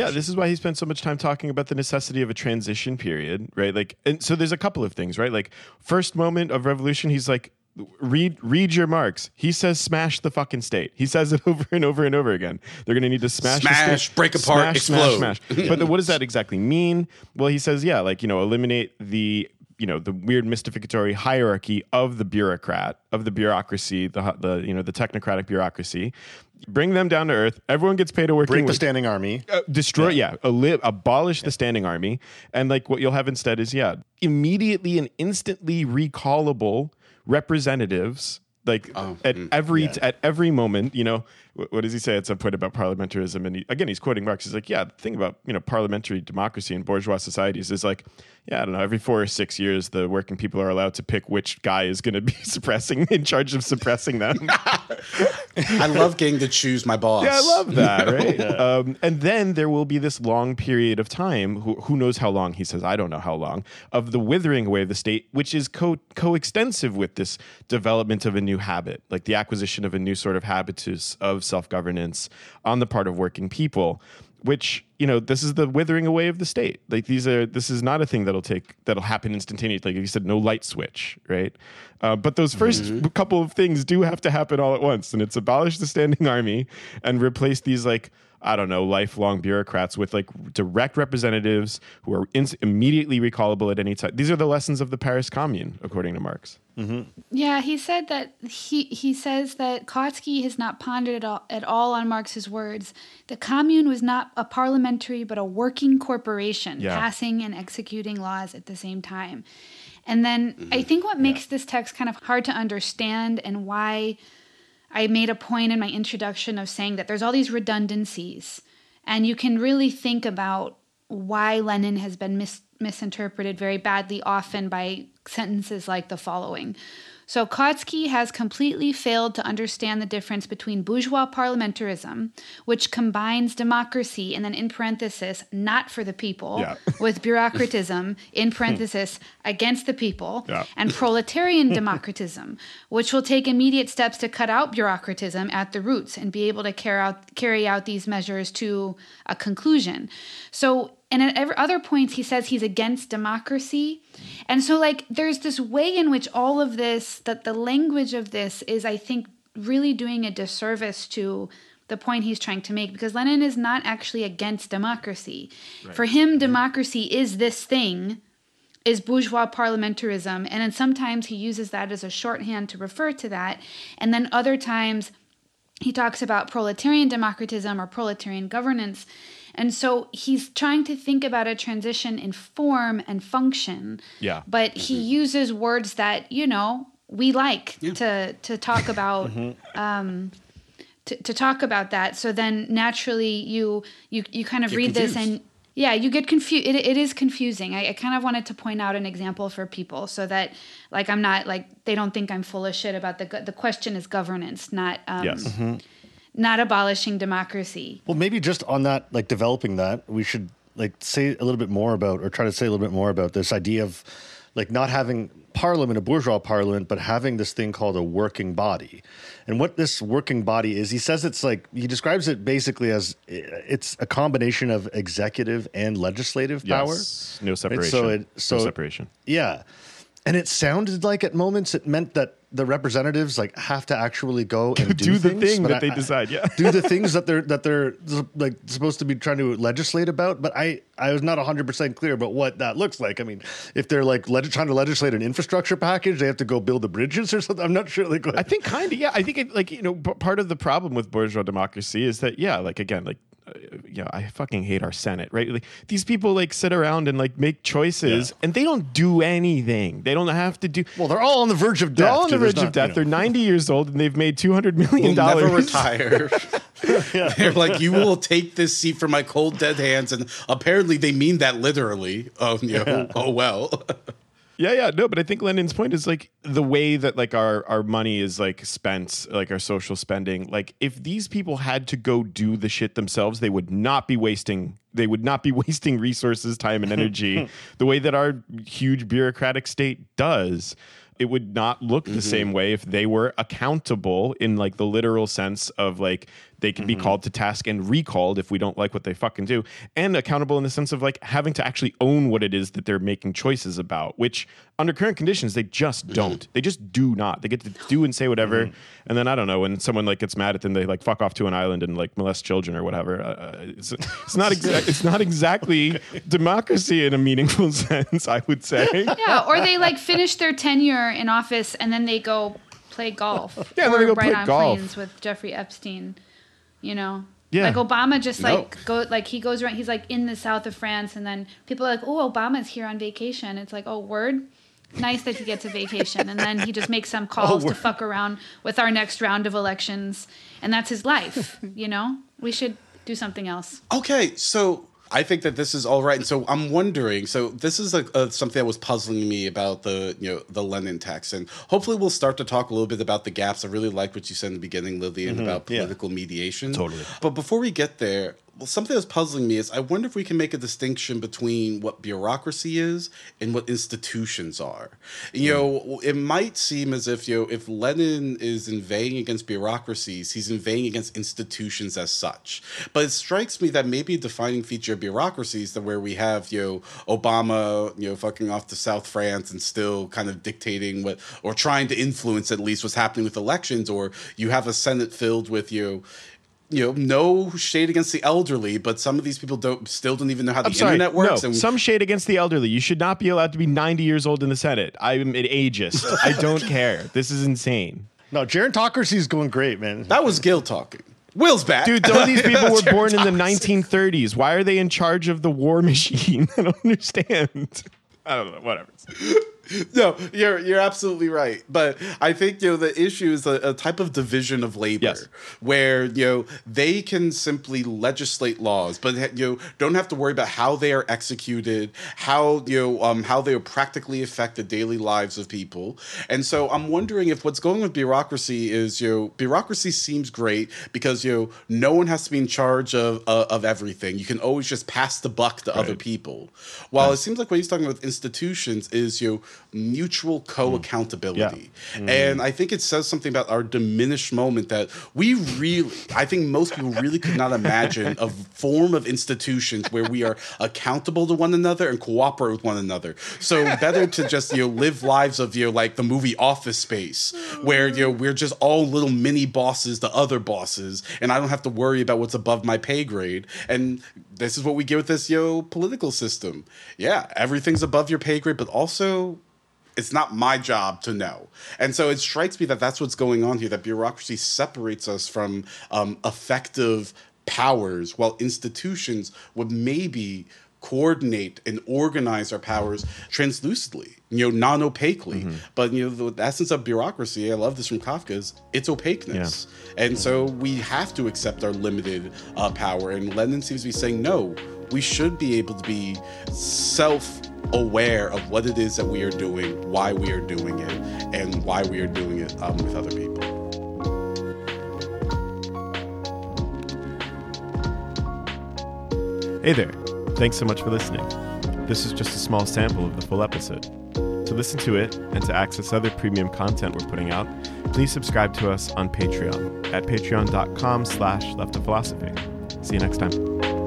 Yeah, this is why he spent so much time talking about the necessity of a transition period, right? Like, and so there's a couple of things, right? Like, first moment of revolution, he's like, read read your Marx. He says smash the fucking state. He says it over and over and over again. They're going to need to smash, Smash, the break apart, smash, smash, explode. smash. but then what does that exactly mean? Well, he says, yeah, like you know, eliminate the you know the weird mystificatory hierarchy of the bureaucrat of the bureaucracy, the the you know the technocratic bureaucracy. Bring them down to earth. Everyone gets paid a working Break the wage standing army. uh, destroy yeah, ali- abolish the standing army and like what you'll have instead is yeah immediately and instantly recallable representatives like at every at every moment you know wh- what does he say? At some point about parliamentarism and he, again he's quoting marx. He's like yeah the thing about you know parliamentary democracy in bourgeois societies is like yeah i don't know every four or six years the working people are allowed to pick which guy is going to be suppressing in charge of suppressing them. I love getting to choose my boss. Yeah, I love that, right? Um, and then there will be this long period of time, who, who knows how long, he says, I don't know how long, of the withering away of the state, which is co- coextensive with this development of a new habit, like the acquisition of a new sort of habitus of self governance on the part of working people. Which you know, this is the withering away of the state. Like these are, this is not a thing that'll take that'll happen instantaneously. Like you said, no light switch, right? Uh, but those 1st couple of things do have to happen all at once, and it's abolish the standing army and replace these like I don't know lifelong bureaucrats with like direct representatives who are in- immediately recallable at any time. These are the lessons of the Paris Commune, according to Marx. Yeah, he said that he he says that Kautsky has not pondered at all, at all on Marx's words. The commune was not a parliamentary but a working corporation, Yeah. passing and executing laws at the same time. And then I mm-hmm. think what makes this text kind of hard to understand and why I made a point in my introduction of saying that there's all these redundancies, and you can really think about why Lenin has been mis- misinterpreted very badly, often by sentences like the following. So, Kautsky has completely failed to understand the difference between bourgeois parliamentarism, which combines democracy and then in parenthesis, not for the people, Yeah. with bureaucratism in parenthesis, against the people, Yeah. and proletarian democratism, which will take immediate steps to cut out bureaucratism at the roots and be able to carry out carry out these measures to a conclusion. So, and at other points, he says he's against democracy, and so like there's this way in which all of this, that the language of this is, I think, really doing a disservice to the point he's trying to make because Lenin is not actually against democracy. For him, mm-hmm. democracy is this thing is bourgeois parliamentarism. And then sometimes he uses that as a shorthand to refer to that. And then other times he talks about proletarian democratism or proletarian governance. And so he's trying to think about a transition in form and function. Yeah. But he uses words that, you know, we like to to talk about um to, to talk about that. So then naturally you you you kind of Get read this and yeah, you get confused. It, it is confusing. I, I kind of wanted to point out an example for people so that, like, I'm not like they don't think I'm full of shit about the go- the question is governance, not um, Yes. Not abolishing democracy. Well, maybe just on that, like developing that, we should like say a little bit more about, or try to say a little bit more about this idea of like not having parliament, a bourgeois parliament, but having this thing called a working body. And what this working body is, he says it's like, he describes it basically as it's a combination of executive and legislative power. Yes. No Right, separation. So it, so no separation. Yeah. And it sounded like at moments it meant that the representatives like have to actually go and do, Do the things, thing that I- they decide, yeah. do the things that they're that they're like supposed to be trying to legislate about. But I I was not hundred percent clear about what that looks like. I mean, if they're like leg- trying to legislate an infrastructure package, they have to go build the bridges or something. I'm not sure. Like, what, I think kind of yeah. I think it, like you know p- part of the problem with bourgeois democracy is that yeah, like again, like uh, yeah, I fucking hate our Senate, right? Like these people like sit around and like make choices, Yeah. and they don't do anything. They don't have to do. well, they're all on the verge of death. They're all on the too. There's verge of death. you know- They're 90 years old and they've made 200 million Will never dollars. retire. They're like, you will take this seat from my cold dead hands, and apparently they mean that literally. Oh, you know, oh well. Yeah, yeah, no, but I think Lenin's point is like the way that like our our money is like spent like our social spending like if these people had to go do the shit themselves they would not be wasting they would not be wasting resources time and energy the way that our huge bureaucratic state does. It would not look the mm-hmm. same way if they were accountable in like the literal sense of like they can be mm-hmm. called to task and recalled if we don't like what they fucking do and accountable in the sense of like having to actually own what it is that they're making choices about which under current conditions they just don't. they just do not. They get to do and say whatever mm-hmm. and then i don't know when someone like gets mad at them they like fuck off to an island and like molest children or whatever. Uh, uh it's, it's not exa- it's not exactly democracy in a meaningful sense i would say. Yeah, or they like finish their tenure in office and then they go play golf. Yeah, or then they go ride play on golf. planes with Jeffrey Epstein. You know. Yeah. Like Obama just No. like go like he goes around he's like in the south of France and then people are like, Oh, Obama's here on vacation. It's like, oh word. Nice that he gets a vacation. And then he just makes some oh, calls to fuck around with our next round of elections. And that's his life, you know? We should do something else. Okay, so I think that this is all right, and so I'm wondering. So this is a, a, uh, something that was puzzling me about the you know the Lenin text, and hopefully we'll start to talk a little bit about the gaps. I really like what you said in the beginning, Lillian, mm-hmm. about yeah. political mediation. Totally. But before we get there, well, something that's puzzling me is I wonder if we can make a distinction between what bureaucracy is and what institutions are. You hmm. know, it might seem as if you know if Lenin is inveighing against bureaucracies, he's inveighing against institutions as such. But it strikes me that maybe a defining feature of bureaucracies that where we have you know Obama, you know, fucking off to South France and still kind of dictating what or trying to influence at least what's happening with elections, or you have a Senate filled with you. know, you know, no shade against the elderly, but some of these people don't still don't even know how the I'm sorry. internet works. No, and some shade against the elderly. You should not be allowed to be 90 years old in the Senate. I'm an ageist. I don't care. This is insane. No, gerontocracy is going great, man. that was Gil talking. Will's back, Dude, some of these people were born in the 1930s. Why are they in charge of the war machine? I don't understand. I don't know. Whatever. no, you're you're absolutely right. But I think you know the issue is a, a type of division of labor Yes. where you know they can simply legislate laws, but you know, don't have to worry about how they are executed, how you know um, how they will practically affect the daily lives of people. And so I'm wondering if what's going with bureaucracy is you know bureaucracy seems great because you know no one has to be in charge of uh, of everything. You can always just pass the buck to other people. While it seems like what he's talking about with institutions is you know, mutual hmm. co accountability. Hmm. And I think it says something about our diminished moment that we really, I think most people really could not imagine a form of institutions where we are accountable to one another and cooperate with one another. So better to just you know live lives of you know like the movie Office Space, where you know we're just all little mini bosses to other bosses, and I don't have to worry about what's above my pay grade. And this is what we get with this yo political system. Yeah, everything's above your pay grade, but also it's not my job to know. And so it strikes me that that's what's going on here that bureaucracy separates us from um, effective powers, while institutions would maybe coordinate and organize our powers translucently, you know, non opaquely. But, you know, the essence of bureaucracy, I love this from Kafka, is its opaqueness. And so we have to accept our limited uh, power. And Lenin seems to be saying, no, we should be able to be self aware of what it is that we are doing, why we are doing it, and why we are doing it um, with other people. Hey there. Thanks so much for listening. This is just a small sample of the full episode. To listen to it and to access other premium content we're putting out, please subscribe to us on Patreon at patreon.com slash left of philosophy. See you next time.